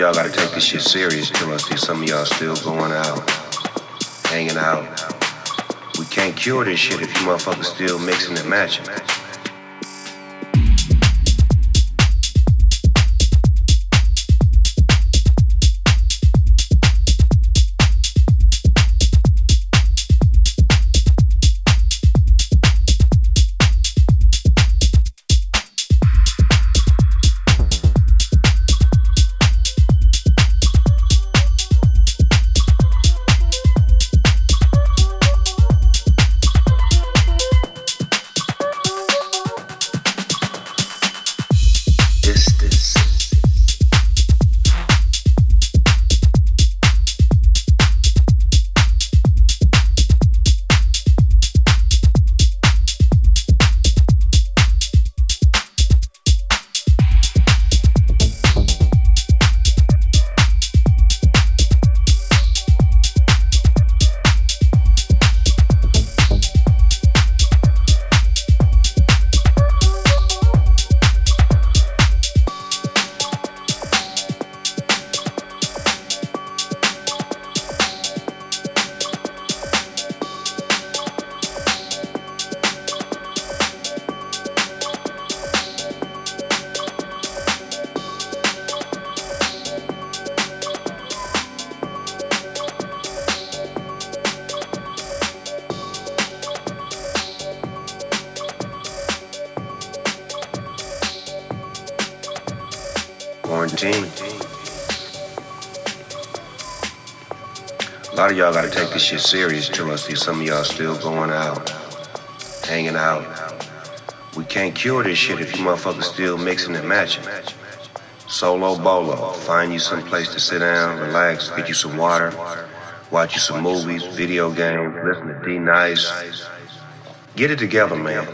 y'all gotta take this shit serious till I see some of y'all still going out, hanging out. We can't cure this shit if you motherfuckers still mixing and matching. Lot of y'all gotta take this shit serious too. I see some of y'all still going out, hanging out. We can't cure this shit if you motherfuckers still mixing and matching. Solo bolo, find you some place to sit down, relax, get you some water, watch you some movies, video games, listen to D Nice. Get it together, man.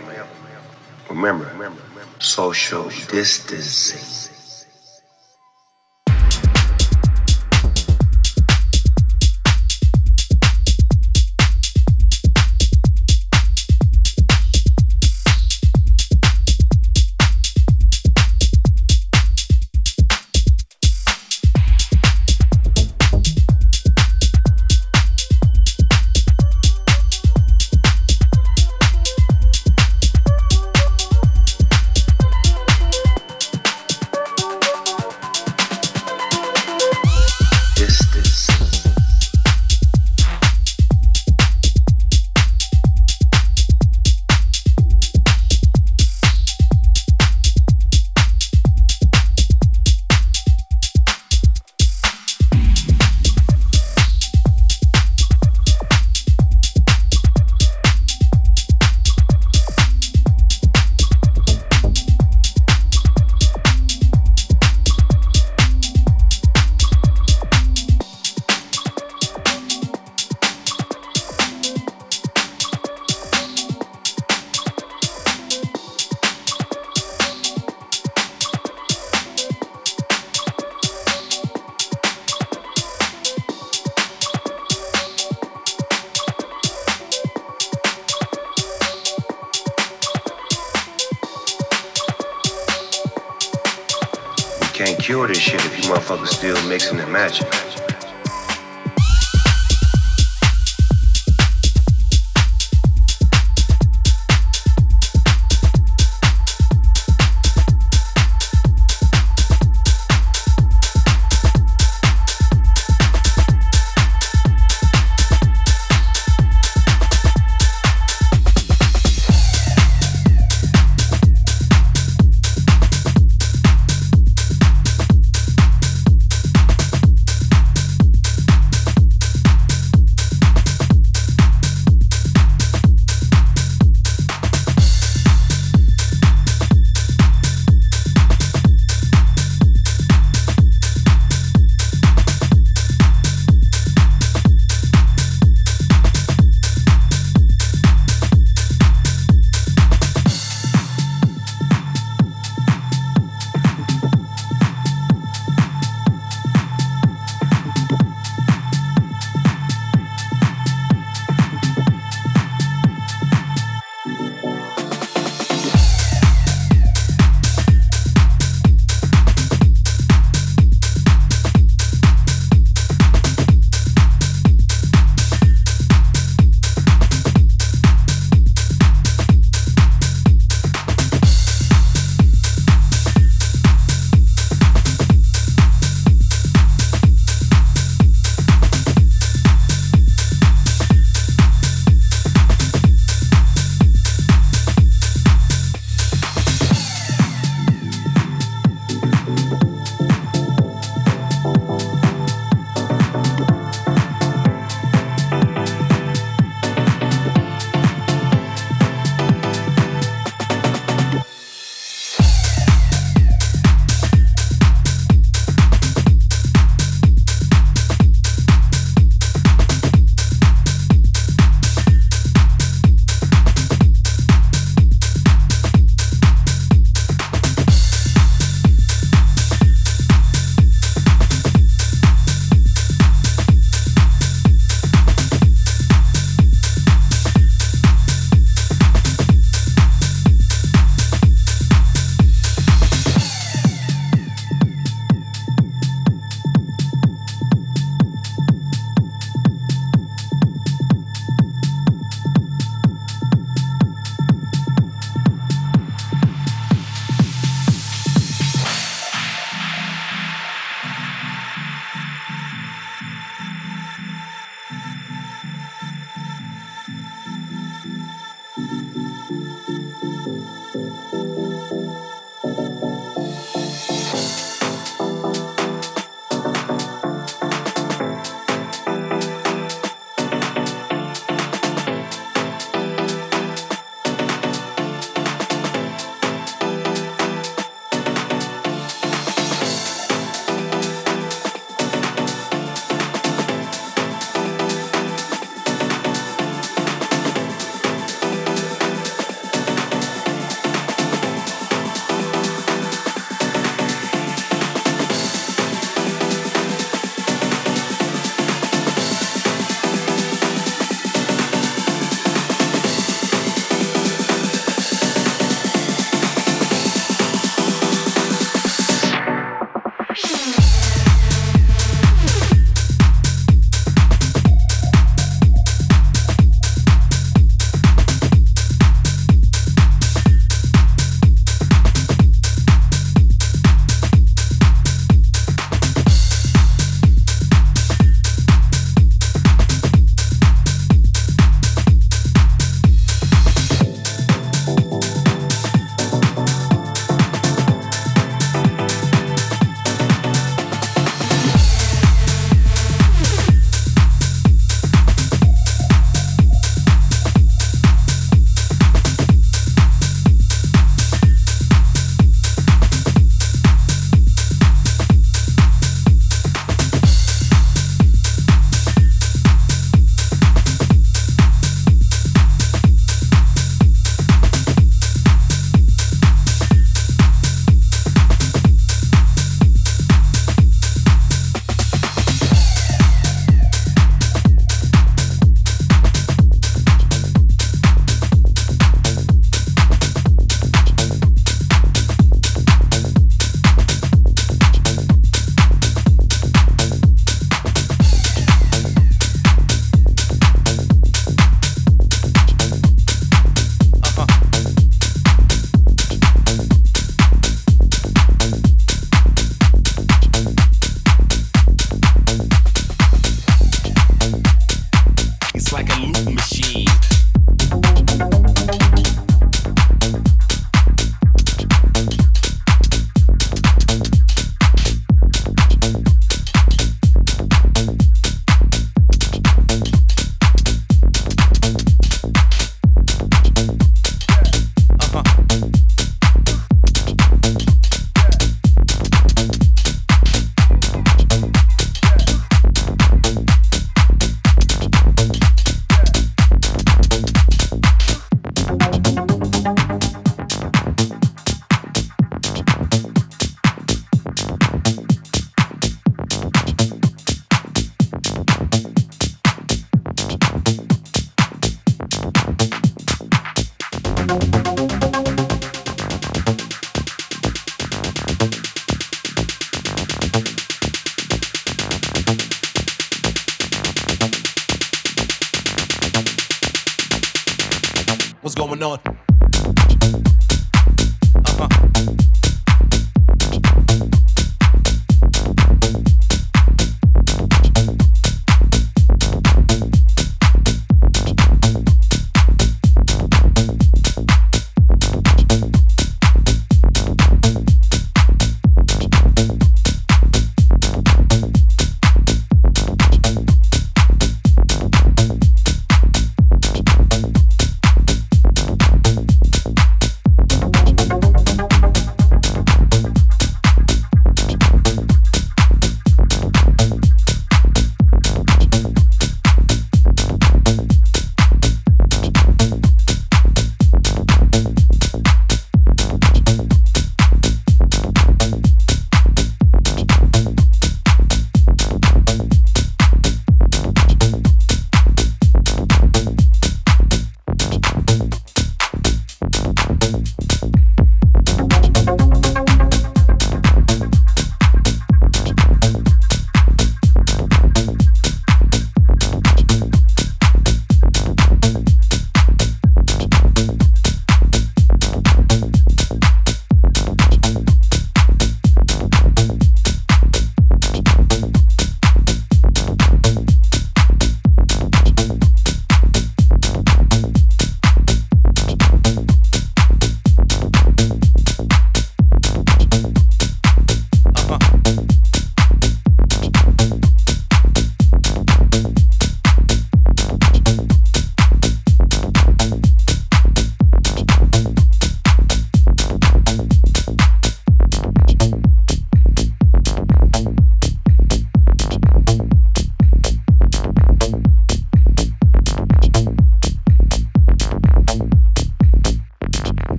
Remember, social distancing. This shit if you motherfuckers still mixing and matching.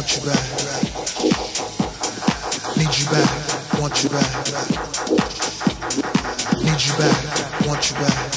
want you back. Need you back, want you back. Need you back, want you back.